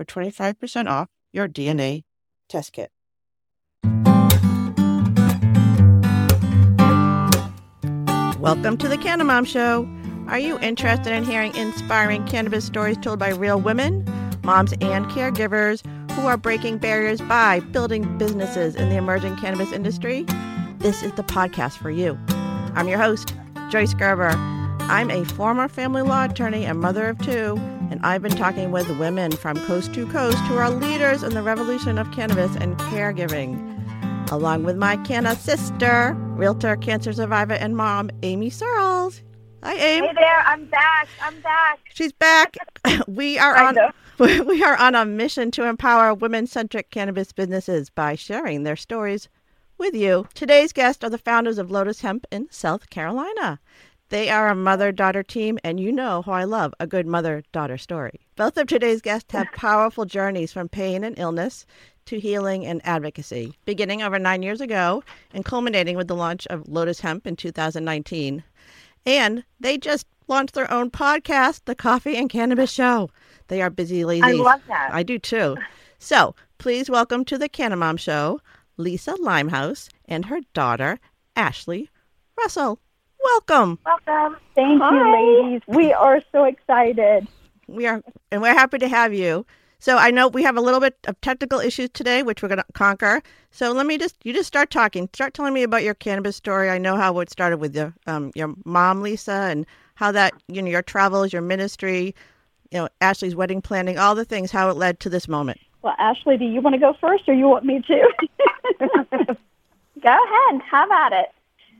for 25% off your DNA test kit. Welcome to the Canna Mom Show. Are you interested in hearing inspiring cannabis stories told by real women, moms, and caregivers? who are breaking barriers by building businesses in the emerging cannabis industry, this is the podcast for you. I'm your host, Joyce Gerber. I'm a former family law attorney and mother of two, and I've been talking with women from coast to coast who are leaders in the revolution of cannabis and caregiving, along with my canna sister, realtor, cancer survivor, and mom, Amie Searles. Hi, Amie. Hey there, I'm back. I'm back. She's back. We are on. We are on a mission to empower women centric cannabis businesses by sharing their stories with you. Today's guests are the founders of Lotus Hemp in South Carolina. They are a mother daughter team, and you know how I love a good mother daughter story. Both of today's guests have powerful journeys from pain and illness to healing and advocacy, beginning over nine years ago and culminating with the launch of Lotus Hemp in 2019. And they just launched their own podcast, The Coffee and Cannabis Show. They are busy ladies. I love that. I do too. So please welcome to the Canna Mom Show, Lisa Limehouse and her daughter, Ashley Russell. Welcome. Welcome. Thank Hi. you, ladies. We are so excited. We are, and we're happy to have you. So I know we have a little bit of technical issues today, which we're going to conquer. So let me just you just start talking. Start telling me about your cannabis story. I know how it started with your um, your mom, Lisa, and how that you know your travels, your ministry, you know, Ashley's wedding planning, all the things, how it led to this moment. Well, Ashley, do you want to go first or you want me to? go ahead. How about it?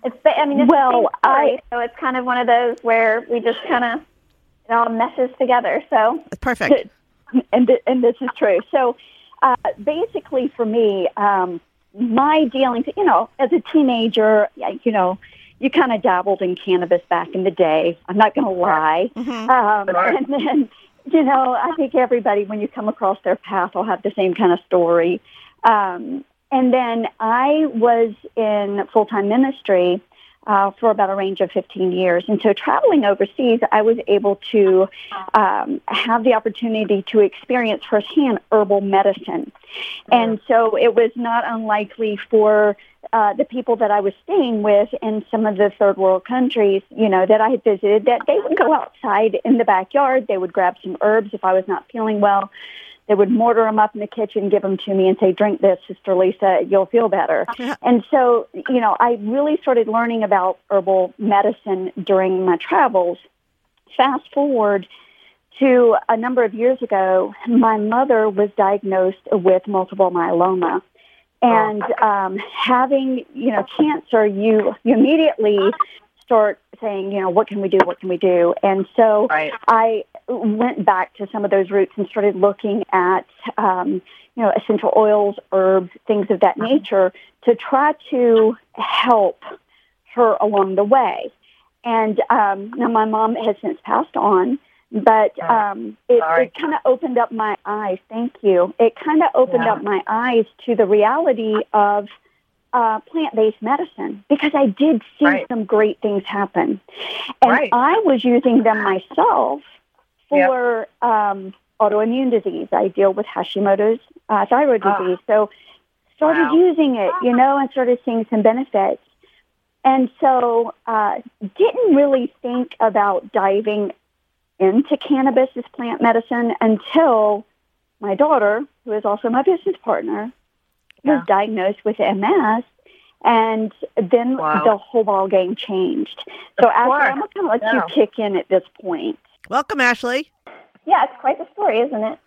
It's I mean, it's well, story, I, so it's kind of one of those where we just kind of, it all meshes together. So it's perfect. And, and this is true. So uh, basically for me, um, my dealings, you know, as a teenager, you know, you kind of dabbled in cannabis back in the day. I'm not going to lie. Mm-hmm. Um, and then, you know, I think everybody, when you come across their path, will have the same kind of story. Um, and then I was in full time ministry uh, for about a range of 15 years. And so traveling overseas, I was able to um, have the opportunity to experience firsthand herbal medicine. And so it was not unlikely for uh, the people that I was staying with in some of the third world countries, you know, that I had visited, that they would go outside in the backyard. They would grab some herbs if I was not feeling well. They would mortar them up in the kitchen, give them to me, and say, "Drink this, Sister Lisa. You'll feel better." and so, you know, I really started learning about herbal medicine during my travels. Fast forward to a number of years ago, my mother was diagnosed with multiple myeloma and um, having you know cancer, you you immediately start saying, you know, what can we do? What can we do? And so right. I went back to some of those roots and started looking at, um, you know, essential oils, herbs, things of that nature to try to help her along the way. And um, now my mom has since passed on, but um, it, it kind of opened up my eyes. Thank you. It kind of opened Yeah. up my eyes to the reality of uh, plant-based medicine because I did see Right. some great things happen, and Right. I was using them myself Yep. for um, autoimmune disease. I deal with Hashimoto's uh, thyroid Ah. disease, so started Wow. using it, you know, and started seeing some benefits. And so, uh, didn't really think about diving into cannabis as plant medicine until my daughter, who is also my business partner, Yeah. was diagnosed with MS. And then Wow. the whole ball game changed. So, Of Ashley, course. I'm going to let Yeah. you kick in at this point. Welcome, Ashley. Yeah, it's quite the story, isn't it?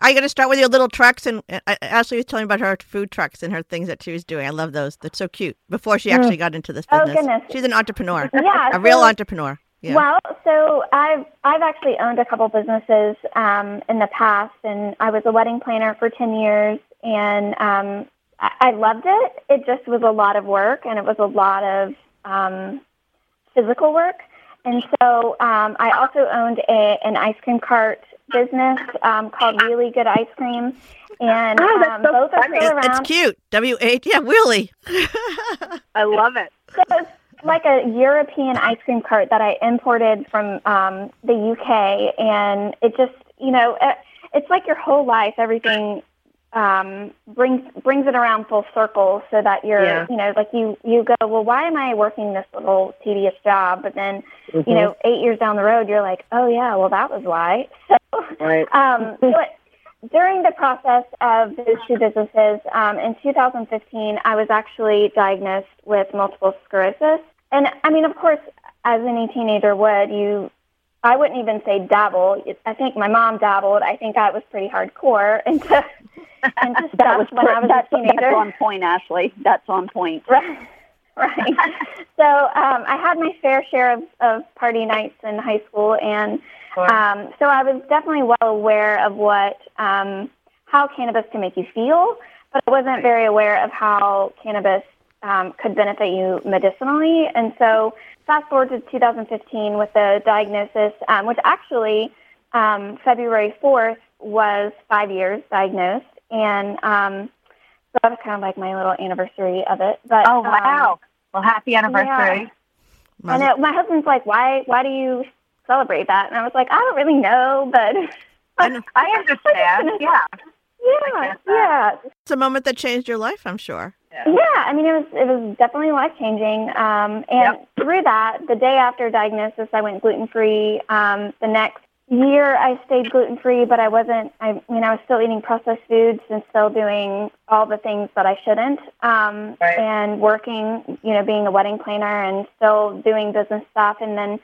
Are you going to start with your little trucks? And uh, Ashley was telling me about her food trucks and her things that she was doing. I love those. That's so cute. Before she actually got into this Oh, business, goodness. she's an entrepreneur, Yeah, a real entrepreneur. Yeah. Well, so I've I've actually owned a couple businesses um, in the past, and I was a wedding planner for ten years, and um, I, I loved it. It just was a lot of work, and it was a lot of um, physical work. And so um, I also owned a, an ice cream cart business um, called Really Good Ice Cream, and Oh, that's um, so both are still around. it's cute. W H. Yeah, really. I love it. So it's like a European ice cream cart that I imported from um, the UK, and it just, you know, it, it's like your whole life. Everything um, brings brings it around full circle, so that you're, Yeah. you know, like you you go, well, why am I working this little tedious job? But then, you know, eight years down the road, you're like, oh yeah, well that was why. So Right. um, but during the process of those two businesses, um, in 2015, I was actually diagnosed with multiple sclerosis. And I mean, of course, as any teenager would, you, I wouldn't even say dabble. I think my mom dabbled. I think I was pretty hardcore into, into stuff That was when I was that's, a teenager. that's on point, Ashley. That's on point. Right. Right. so um, I had my fair share of, of party nights in high school, and um, so I was definitely well aware of what um, how cannabis can make you feel, but I wasn't very aware of how cannabis um, could benefit you medicinally. And so fast forward to 2015 with the diagnosis, um, which actually um, February 4th was five years diagnosed, and um, so that was kind of like my little anniversary of it. But Oh um, wow! well, happy anniversary. I know my husband's like, why? Why do you celebrate that? And I was like, I don't really know, but I know. I understand. Yeah. yeah, yeah, It's a moment that changed your life, I'm sure. yeah. I mean, it was it was definitely life changing. Um, and through that, the day after diagnosis, I went gluten free. Um, the next year, I stayed gluten free, but I wasn't. I mean, I was still eating processed foods and still doing all the things that I shouldn't. Um, Right. And working, you know, being a wedding planner and still doing business stuff, and then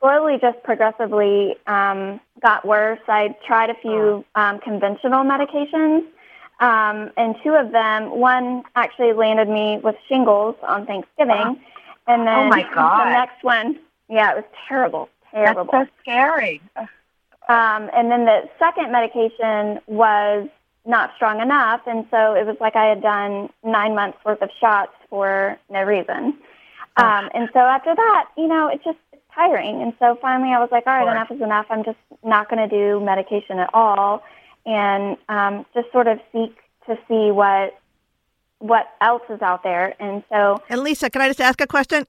slowly, just progressively, um, got worse. I tried a few um, conventional medications. Um, and two of them, one actually landed me with shingles on Thanksgiving, and then Oh, my God. the next one, yeah, it was terrible, terrible. That's so scary. Um, and then the second medication was not strong enough, and so it was like I had done nine months worth of shots for no reason. Um, and so after that, you know, it's just it's tiring. And so finally, I was like, all right, enough is enough. I'm just not going to do medication at all, and um, just sort of seek to see what what else is out there. And so, And Lisa, can I just ask a question?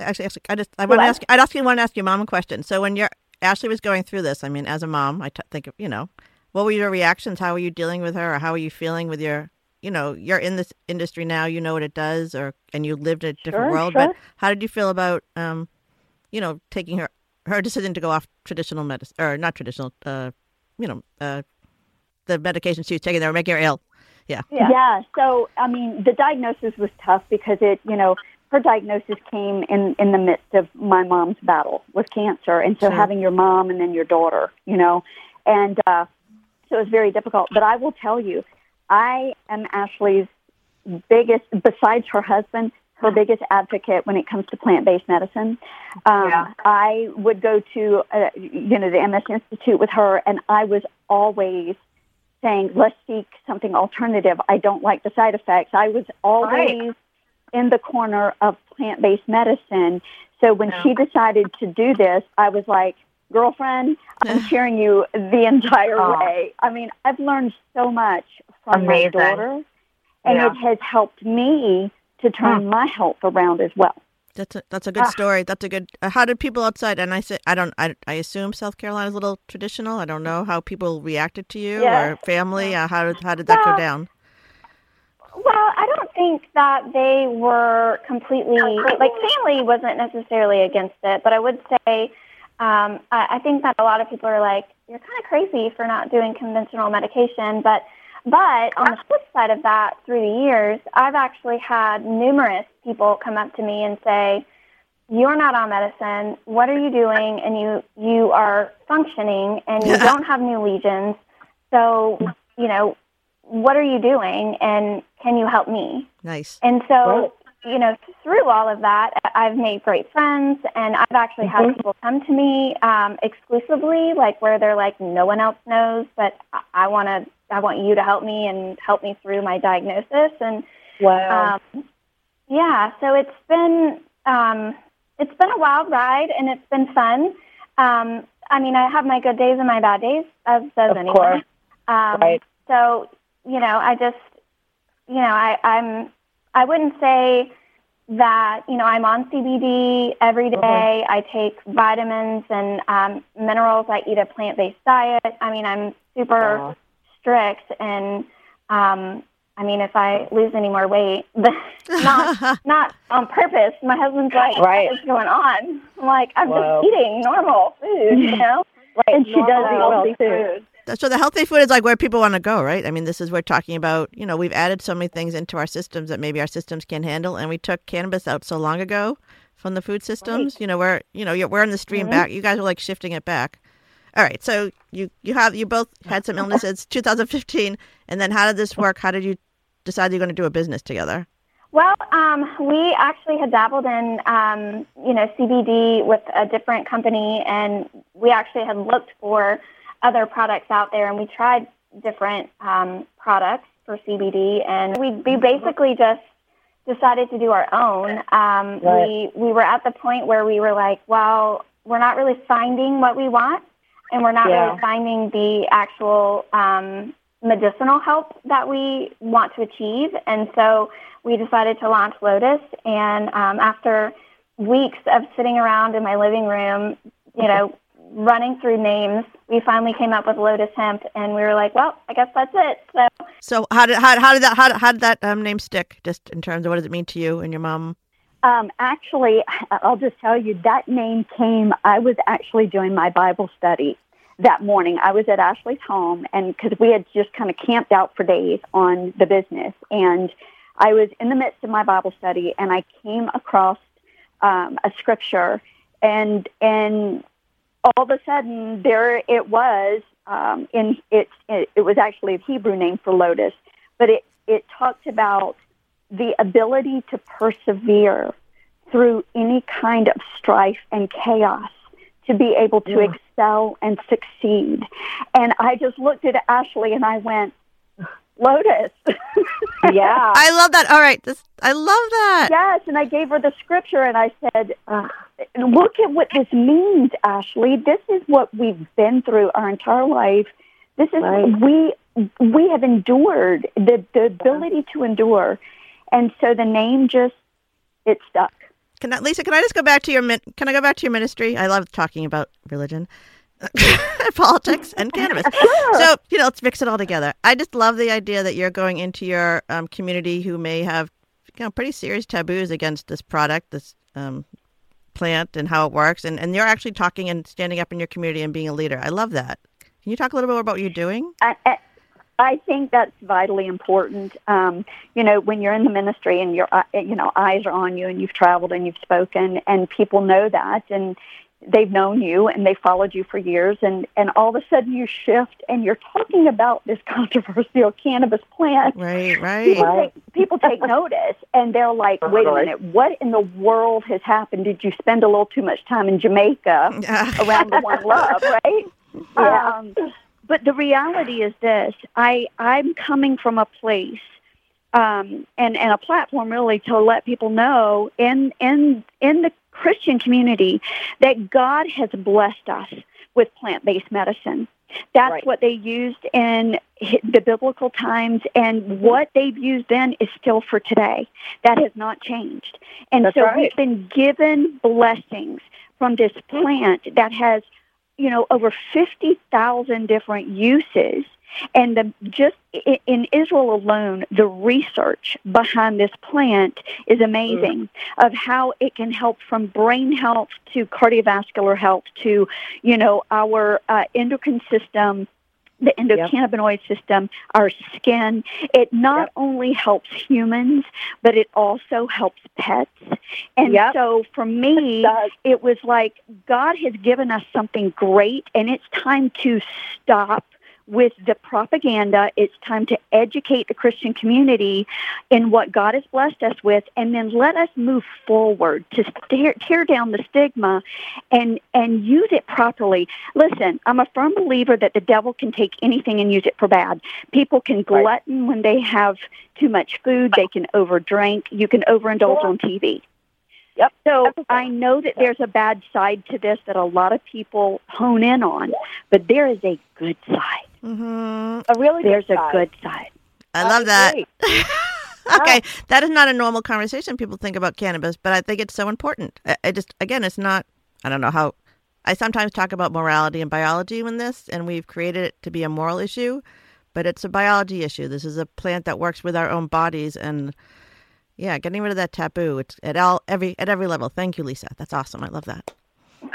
Actually, actually I just I want to ask. I'd ask you want to ask your mom a question. So when you're Ashley was going through this, I mean, as a mom, I t- think of you know, what were your reactions? How were you dealing with her, or how are you feeling with your, you know, you're in this industry now, you know what it does, or and you lived a different Sure, world. sure. But how did you feel about, um, you know, taking her her decision to go off traditional medicine or not traditional, uh, you know, uh, the medication she was taking that were making her ill. Yeah. yeah, So, I mean, the diagnosis was tough because it, you know, her diagnosis came in in the midst of my mom's battle with cancer, and so Sure. having your mom and then your daughter, you know, and uh, so it was very difficult. But I will tell you, I am Ashley's biggest, besides her husband, her biggest advocate when it comes to plant-based medicine. Um, Yeah. I would go to, uh, you know, the MS Institute with her, and I was always saying, let's seek something alternative. I don't like the side effects. I was always in the corner of plant based medicine. So when she decided to do this, I was like, girlfriend, I'm cheering you the entire way. I mean, I've learned so much from Amazing. my daughter, and Yeah. it has helped me to turn my health around as well. That's a that's a good Ah. story. That's a good. Uh, how did people outside? And I say I don't. I, I assume South Carolina's a little traditional. I don't know how people reacted to you Yeah. or family. Uh, how did how did that go down? Well, I don't think that they were completely like family wasn't necessarily against it, but I would say um, I, I think that a lot of people are like, "You're kind of crazy for not doing conventional medication." But but on the flip side of that, through the years, I've actually had numerous people come up to me and say, "You're not on medicine. What are you doing? And you you are functioning, and you don't have new lesions. So you know." What are you doing, and can you help me? Nice. And so, you know, through all of that, I- I've made great friends, and I've actually had people come to me um, exclusively, like where they're like, no one else knows, but I- I want to, I want you to help me and help me through my diagnosis. And Wow. um, yeah, so it's been, um, it's been a wild ride, and it's been fun. Um, I mean, I have my good days and my bad days, as does Of anyone. course. Um, Right. So, you know, I just, you know, I, I'm, I wouldn't say that, you know, I'm on CBD every day. I take vitamins and um, minerals. I eat a plant based diet. I mean, I'm super Wow. strict and, um, I mean, if I lose any more weight, not not on purpose. My husband's like, Right. "What's going on?" I'm like, "I'm Wow. just eating normal food, you know." Right. And she does eat healthy too. So the healthy food is like where people want to go, right? I mean, this is we're talking about. You know, we've added so many things into our systems that maybe our systems can't handle, and we took cannabis out so long ago from the food systems. You know, where you know you're, we're in the stream back. You guys are like shifting it back. All right, so you you have you both had some illnesses 2015, and then how did this work? How did you decide you're going to do a business together? Well, um, we actually had dabbled in, um, you know, CBD with a different company, and we actually had looked for other products out there, and we tried different um, products for CBD, and we we basically just decided to do our own. Um, Right. We we were at the point where we were like, well, we're not really finding what we want, and we're not Yeah. really finding the actual um, medicinal help that we want to achieve, and so we decided to launch Lotus. And um, after weeks of sitting around in my living room, you know, running through names, we finally came up with Lotus Hemp, and we were like, well, I guess that's it. So So how did how, how did that how, did- how did that um, name stick? Just in terms of what does it mean to you and your mom? Um, actually, I'll just tell you that name came. I was actually doing my Bible study that morning. I was at Ashley's home, and because we had just kind of camped out for days on the business, and I was in the midst of my Bible study, and I came across um, a scripture, and and all of a sudden there it was. Um, in it, it, it was actually a Hebrew name for lotus, but it it talked about the ability to persevere through any kind of strife and chaos to be able to excel and succeed. And I just looked at Ashley and I went, Lotus. yeah. I love that. All right, this I love that. Yes, and I gave her the scripture and I said, uh, Look at what this means, Ashley. This is what we've been through our entire life. This is we we have endured the the ability to endure, and so the name just it stuck. Can I, Lisa? Can I just go back to your min- Can I go back to your ministry? I love talking about religion, politics, and cannabis. So you know, let's mix it all together. I just love the idea that you're going into your um, community who may have you know pretty serious taboos against this product, this um, plant, and how it works, and and you're actually talking and standing up in your community and being a leader. I love that. Can you talk a little bit more about what you're doing? I, I- think that's vitally important. Um, you know, when you're in the ministry and your uh, you know eyes are on you, and you've traveled and you've spoken, and people know that, and they've known you and they followed you for years, and and all of a sudden you shift and you're talking about this controversial cannabis plant. Right, right People right. take, people take notice and they're like, wait a minute, what in the world has happened? Did you spend a little too much time in Jamaica? around the one love, right? Um, but the reality is this: I I'm coming from a place um, and and a platform really to let people know in in in the Christian community that God has blessed us with plant based medicine. That's Right. what they used in the biblical times, and what they've used then is still for today. That has not changed. And That's so right. we've been given blessings from this plant that has, you know, over 50,000 different uses. And the, just in Israel alone, the research behind this plant is amazing of how it can help from brain health to cardiovascular health to, you know, our uh, endocrine system, the endocannabinoid system, our skin. It not Yep. only helps humans, but it also helps pets. And Yep. so for me, Does. it was like God has given us something great, and it's time to stop with the propaganda. It's time to educate the Christian community in what God has blessed us with, and then let us move forward to tear, tear down the stigma and and use it properly. Listen, I'm a firm believer that the devil can take anything and use it for bad. People can Right. glutton when they have too much food. They can overdrink. You can overindulge on TV. Yep. So I know that there's a bad side to this that a lot of people hone in on, but there is a good side. Hmm A really There's good a side. good side. I love that. agree. okay, that is not a normal conversation people think about cannabis, but I think it's so important. I, I just, again, it's not. I don't know how. I sometimes talk about morality and biology in this, and we've created it to be a moral issue, but it's a biology issue. This is a plant that works with our own bodies, and yeah, getting rid of that taboo. It's at all every at every level. Thank you, Lisa. That's awesome. I love that.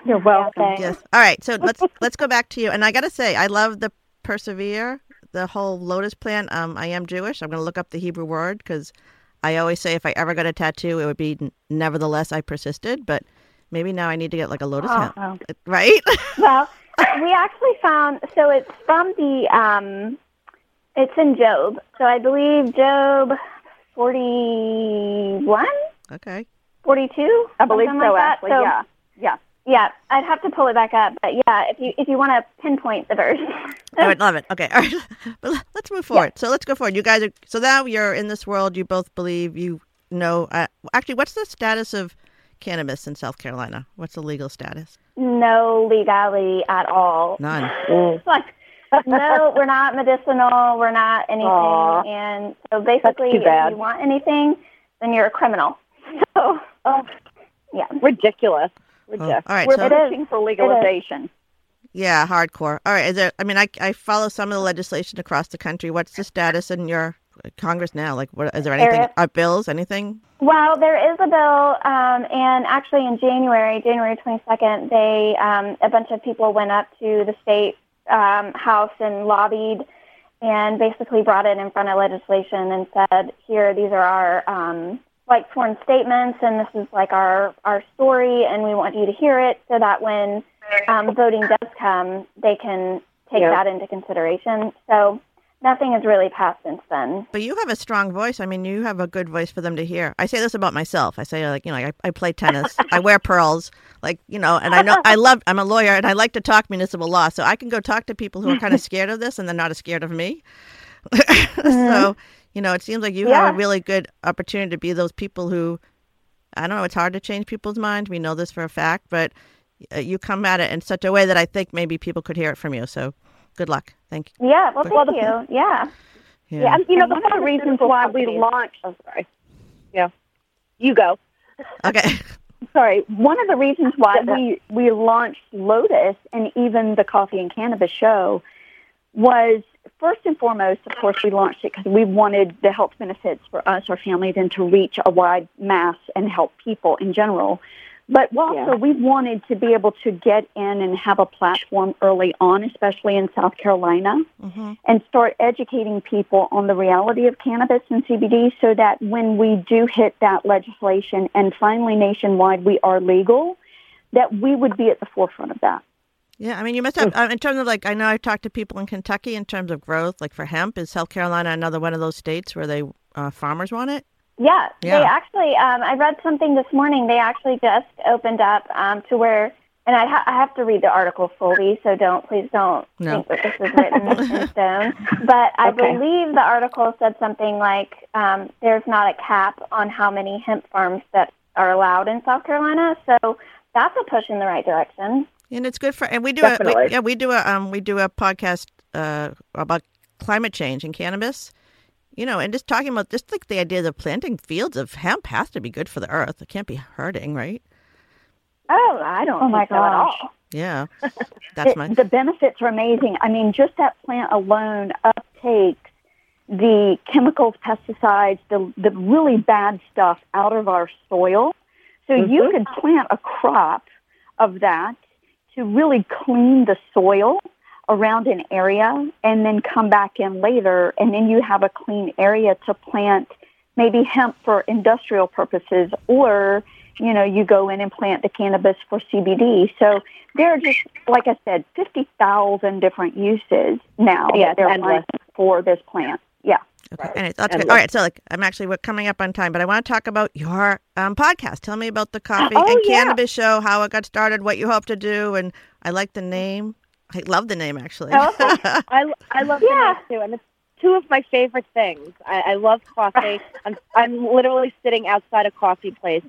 You're welcome. Yes. All right. So let's let's go back to you. And I got to say, I love the persevere, the whole lotus plant. Um, I am Jewish. I'm going to look up the Hebrew word because I always say if I ever got a tattoo, it would be nevertheless I persisted. But maybe now I need to get like a lotus Oh, hat, Wow. right? well, we actually found so it's from the um, it's in Job. So I believe Job forty-one, okay. forty-two, I believe so, like that. Ashley. So, yeah. Yeah. Yeah, I'd have to pull it back up, but yeah, if you if you want to pinpoint the verse. I would love it. Okay. All right. But let's move forward. So let's go forward. You guys are so now you're in this world. You both believe you know. Uh, actually, what's the status of cannabis in South Carolina? What's the legal status? no legality at all. None. Like, no, we're not medicinal. We're not anything. Aw. And so basically, if you want anything, then you're a criminal. So Oh, yeah, ridiculous. Oh, Ridiculous. all right. We're so pushing for legalization. Yeah, hardcore. All right. Is there? I mean, I I follow some of the legislation across the country. What's the status in your Congress now? Like, what is there anything? Are bills? Anything? Well, there is a bill, um, and actually in January, January 22nd, they um, a bunch of people went up to the state um, house and lobbied, and basically brought it in front of legislation and said, "Here, these are our um, like sworn statements, and this is like our our story, and we want you to hear it, so that when um, voting does come, they can take Yeah. that into consideration." So nothing has really passed since then. But you have a strong voice. I mean, you have a good voice for them to hear. I say this about myself. I say like, you know, I, I play tennis. I wear pearls. Like, you know, and I know I love. I'm a lawyer, and I like to talk municipal law. So I can go talk to people who are kind of scared of this, and they're not as scared of me. so, you know, it seems like you have a really good opportunity to be those people who. I don't know. It's hard to change people's minds. We know this for a fact, but uh, you come at it in such a way that I think maybe people could hear it from you. So, good luck. Thank you. Yeah, well, Well, thank you. Yeah. Yeah, and, you know, And the one of the reasons reasons why we companies- launched. Oh, sorry. Yeah. You go. Okay. Sorry, one of the reasons why we, we launched Lotus and even the Coffee and Cannabis show was first and foremost, of course, we launched it because we wanted the health benefits for us, our families, and to reach a wide mass and help people in general. But also, Yeah. we wanted to be able to get in and have a platform early on, especially in South Carolina hmm and start educating people on the reality of cannabis and CBD so that when we do hit that legislation and finally nationwide we are legal, that we would be at the forefront of that. Yeah, I mean, you must have, uh, in terms of like, I know I've talked to people in Kentucky in terms of growth, like for hemp. Is South Carolina another one of those states where they uh, farmers want it? Yeah, Yeah. they actually. Um, I read something this morning. They actually just opened up um, to where, and I, ha- I have to read the article fully, so don't please don't No. think that this is written in stone. But I Okay. believe the article said something like um, there's not a cap on how many hemp farms that are allowed in South Carolina. So that's a push in the right direction. And it's good for and we do a we, yeah we do a um we do a podcast uh about climate change and cannabis. You know, and just talking about just like the idea of planting fields of hemp has to be good for the earth. It can't be hurting, right? Oh, I don't Oh my think so at all. gosh. Yeah, that's It- my the benefits are amazing. I mean, just that plant alone uptakes the chemicals, pesticides, the the really bad stuff out of our soil. So you Mhm. could plant a crop of that to really clean the soil around an area and then come back in later and then you have a clean area to plant maybe hemp for industrial purposes or you know you go in and plant the cannabis for CBD. So there are just like I said 50,000 different uses now Yeah, that they're endless. for this plant. Yeah. Okay. And it's, that's And good. All right. So, like, I'm actually we're coming up on time, but I want to talk about your um, podcast. Tell me about the coffee Oh, and yeah. cannabis show, how it got started, what you hope to do, and I like the name. I love the name actually. Oh, I, I love Yeah. the name too, and it's two of my favorite things. I, I love coffee. I'm, I'm literally sitting outside a coffee place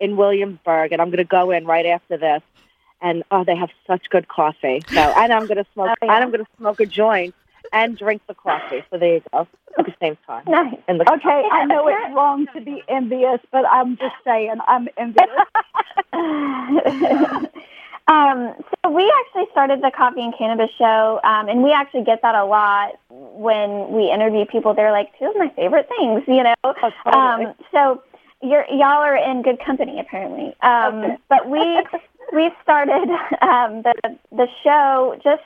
in Williamsburg, and I'm going to go in right after this. And oh, they have such good coffee. So, and I'm going to smoke. Oh, yeah. And I'm going to smoke a joint and drink the coffee. So there you go at the same time. Nice. And the Okay, I know it's wrong to be envious, but I'm just saying I'm envious. um, so we actually started the coffee and cannabis show, um, and we actually get that a lot when we interview people. They're like, two of my favorite things, you know. Oh, totally. Um, so you're y'all are in good company apparently. Um, Okay. but we we started um, the the show just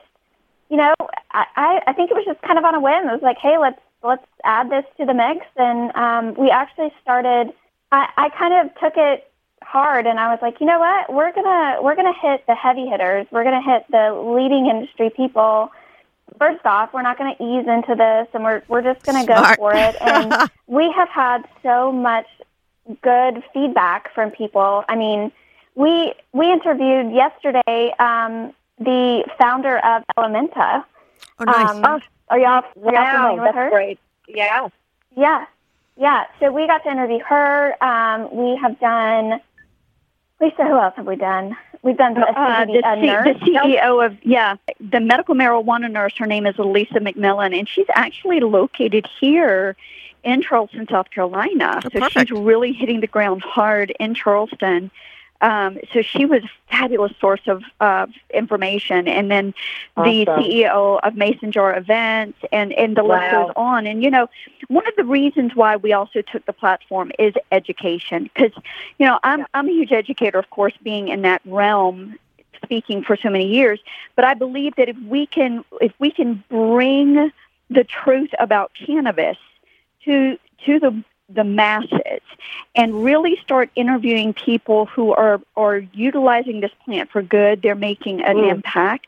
you know I, I think it was just kind of on a whim. It was like, hey, let's let's add this to the mix, and um, we actually started. I, I kind of took it hard, and I was like, you know what, we're gonna we're gonna hit the heavy hitters. We're gonna hit the leading industry people. First off, we're not going to ease into this, and we're we're just going to go for it. And we have had so much good feedback from people. I mean, we we interviewed yesterday um, the founder of Elementa. oh, nice. Um, are y'all, are y'all wow, familiar with that's her? great. Yeah. Yeah, yeah. So we got to interview her. Um, we have done. Lisa, who else have we done? We've done a, Uh, the, a C- nurse. the CEO of yeah, the medical marijuana nurse. Her name is Elisa McMillan, and she's actually located here in Charleston, South Carolina. Oh, so perfect. she's really hitting the ground hard in Charleston. Um, so she was a fabulous source of uh, information, and then the CEO of Mason Jar Events, and and the list goes on. And you know, one of the reasons why we also took the platform is education, because you know I'm I'm a huge educator, of course, being in that realm, speaking for so many years. But I believe that if we can if we can bring the truth about cannabis to to the the masses and really start interviewing people who are are utilizing this plant for good they're making an Mm. impact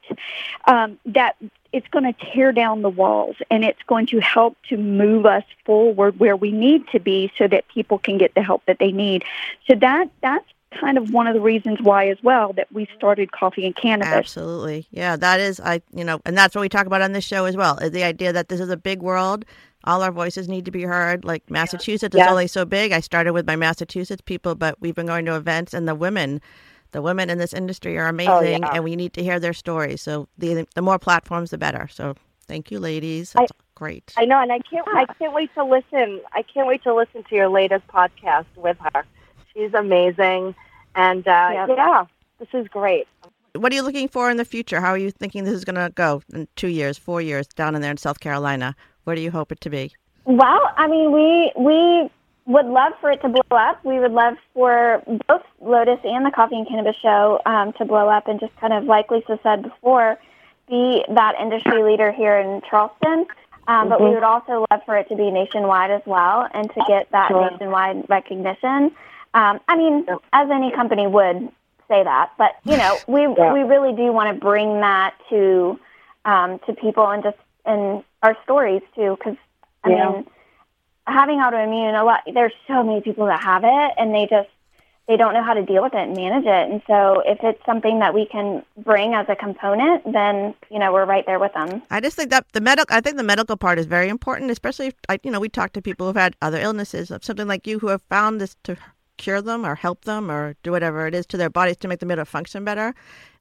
um, that it's going to tear down the walls and it's going to help to move us forward where we need to be so that people can get the help that they need so that that's kind of one of the reasons why as well that we started coffee and cannabis Absolutely. Yeah, that is I you know, and that's what we talk about on this show as well. Is the idea that this is a big world. All our voices need to be heard. Like Massachusetts is Yeah. only so big. I started with my Massachusetts people, but we've been going to events and the women the women in this industry are oh, amazing yeah. and we need to hear their stories. So the the more platforms the better. So thank you ladies. That's great. I know, and I can't. I can't wait to listen. I can't wait to listen to your latest podcast with her. She's amazing, and uh, Yep. yeah, this is great. what are you looking for in the future? How are you thinking this is going to go in 2 years, 4 years down in there in South Carolina? Where do you hope it to be? Well, I mean, we we would love for it to blow up. We would love for both Lotus and the Coffee and Cannabis Show um, to blow up and just kind of, like Lisa said before, be that industry leader here in Charleston. Um, But we would also love for it to be nationwide as well and to get that Sure. nationwide recognition. Um, I mean, as any company would say that, but you know, we Yeah. we really do want to bring that to um, to people and just and our stories too, because I Yeah. mean, having autoimmune, a lot there's so many people that have it, and they just they don't know how to deal with it and manage it. And so, if it's something that we can bring as a component, then you know we're right there with them. I just think that the medical, I think the medical part is very important, especially if, I, you know, we talk to people who've had other illnesses, of something like you who have found this to cure them or help them or do whatever it is to their bodies to make them able to function better.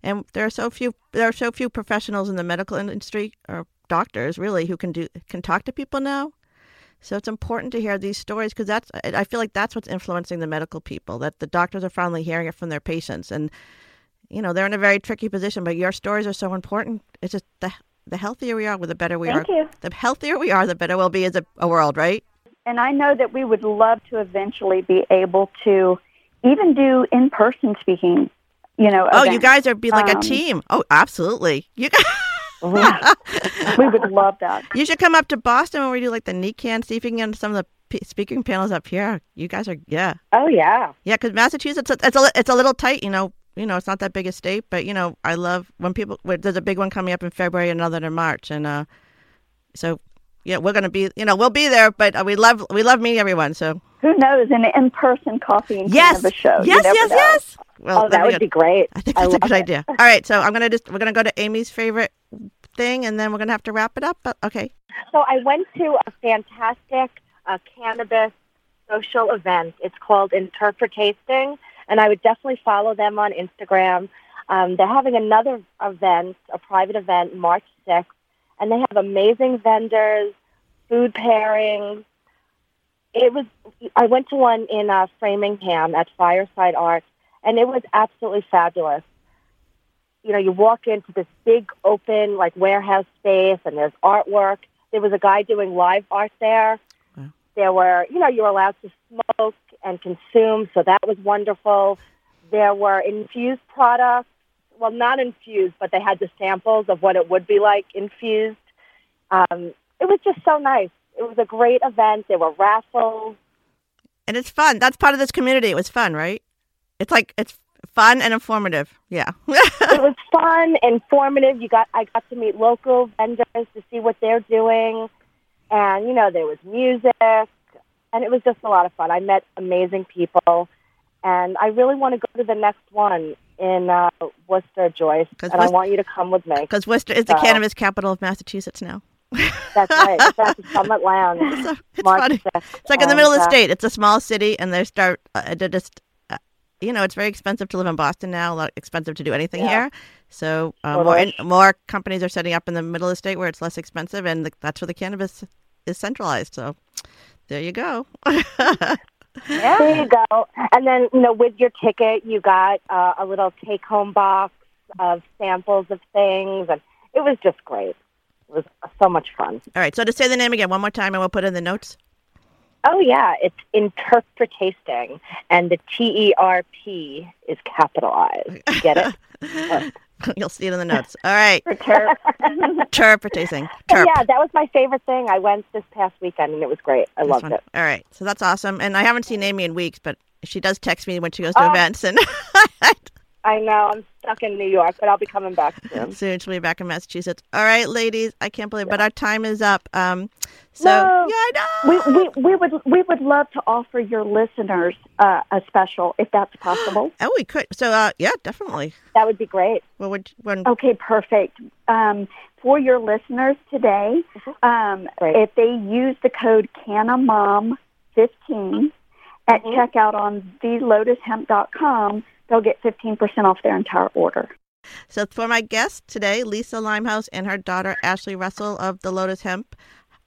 And there are so few there are so few professionals in the medical industry or doctors really who can do can talk to people now. So it's important to hear these stories because that's I feel like that's what's influencing the medical people that the doctors are finally hearing it from their patients and you know they're in a very tricky position but your stories are so important it's just the the healthier we are the better we Thank are you. the healthier we are the better we'll be as a, a world right And I know that we would love to eventually be able to even do in person speaking, you know. oh you guys are be like a Um, team oh absolutely you guys we would love that. You should come up to Boston when we do like the NECANN, see if you can get some of the speaking panels up here. You guys are, yeah, Oh yeah. yeah, because Massachusetts, it's, it's a it's a little tight, you know. You know, it's not that big a state, but you know, I love when people. There's a big one coming up in February, another in March, and uh, so yeah, we're gonna be, you know, we'll be there. But uh, we love we love meeting everyone. So Who knows? An in-person coffee and yes, cannabis show. You yes, never yes, know. yes. Well, Oh, that'd that be great. I think that's a good it. idea. All right, so I'm gonna just we're gonna go to Amie's favorite thing, and then we're gonna have to wrap it up. But okay. So I went to a fantastic uh, cannabis social event. It's called Interpretasting, and I would definitely follow them on Instagram. Um, they're having another event, a private event, March 6th, and they have amazing vendors, food pairings. It was. I went to one in uh, Framingham at Fireside Arts, and it was absolutely fabulous you know, you walk into this big open like warehouse space and there's artwork. There was a guy doing live art there. There were, you know, you were allowed to smoke and consume, so that was wonderful. There were infused products. Well, not infused, but they had the samples of what it would be like infused. Um, it was just so nice. It was a great event. There were raffles. And it's fun. That's part of this community. It was fun, right? It's like it's fun and informative. Yeah. it was fun, informative. You got I got to meet local vendors to see what they're doing, and you know there was music, and it was just a lot of fun. I met amazing people, and I really want to go to the next one in uh, Worcester, Joyce, and I want you to come with me. Because Worcester is the cannabis capital of Massachusetts now. That's right. It's at the Summit Lounge. So it's funny. 6th, It's like in the middle of the uh, state. It's a small city, and they start. Uh, they're just, uh, you know, it's very expensive to live in Boston now. A lot expensive to do anything Yeah. here. So uh, more and more companies are setting up in the middle of the state where it's less expensive, and the, that's where the cannabis is centralized. So there you go. There you go. And then, you know, with your ticket, you got uh, a little take-home box of samples of things, and it was just great. It was so much fun. All right. So to say the name again one more time, and we'll put it in the notes. Oh yeah, it's interpretasting, and the T E R P is capitalized. Get it? You'll see it in the notes. All right. For Terp. Terpetizing. But Terp. yeah, that was my favorite thing. I went this past weekend, and it was great. I This loved one. it. All right. So that's awesome. And I haven't seen Amie in weeks, but she does text me when she goes to Oh. events, and I know I'm stuck in New York, but I'll be coming back soon. soon she'll be back in Massachusetts. All right, ladies. I can't believe, but our time is up. Um, so No. yeah, I We, know. we, we would we would love to offer your listeners uh, a special if that's possible. oh, we could. So uh, yeah, definitely. That would be great. Well, would when Okay, perfect. Um, for your listeners today, um, if they use the code CannaMom15 at Mhm. checkout on thelotushemp.com, they'll get 15% off their entire order. so for my guest today, Lisa Limehouse and her daughter Ashley Russell of the Lotus Hemp.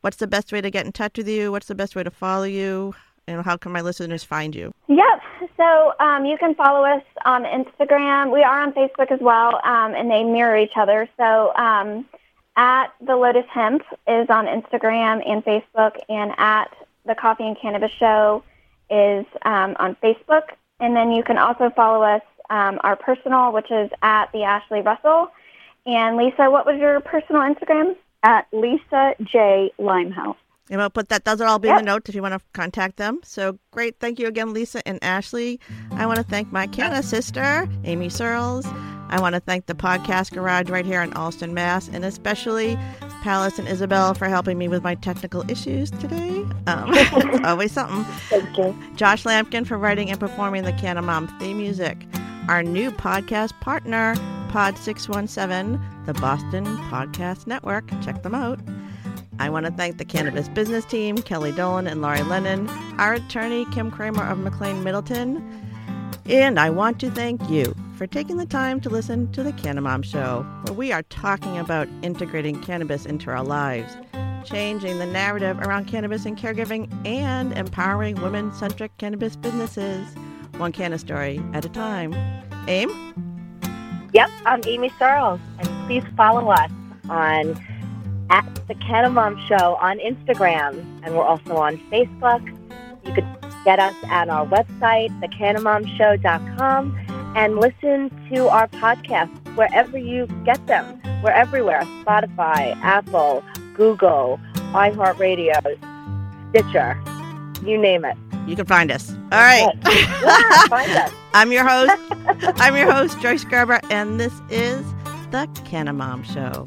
What's the best way to get in touch with you? What's the best way to follow you? And how can my listeners find you? Yep. So um, you can follow us on Instagram. We are on Facebook as well, um, and they mirror each other. So um, at the Lotus Hemp is on Instagram and Facebook, and at the Coffee and Cannabis Show is um, on Facebook. And then you can also follow us um, our personal, which is at the Ashley Russell. And Lisa, what was your personal Instagram? At Lisa J. Limehouse. And we'll put that, those will all be in the notes if you want to contact them. So great. Thank you again, Lisa and Ashley. I want to thank my Canna sister, Amie Searles. I want to thank the podcast garage right here in Allston, Mass, and especially Palace and Isabel for helping me with my technical issues today. Um, it's always something. Thank you. Josh Lampkin for writing and performing the Canna Mom theme music. Our new podcast partner, Pod 617, the Boston Podcast Network. Check them out. I want to thank the cannabis business team, Kelly Dolan and Laurie Lennon, our attorney, Kim Kramer of McLean Middleton, and I want to thank you for taking the time to listen to the Cannamom Show, where we are talking about integrating cannabis into our lives, changing the narrative around cannabis and caregiving, and empowering women centric cannabis businesses, one canna story at a time. AIM? Yep, I'm Amie Searles, and please follow us on at the Cannamom Show on Instagram, and we're also on Facebook. You could get us at our website, thecannamomshow.com, and listen to our podcasts wherever you get them. We're everywhere Spotify, Apple, Google, iHeartRadio, Stitcher, you name it. You can find us. All right. Yeah, find us. I'm your host. I'm your host, Joyce Gerber, and this is the Cannamom Show.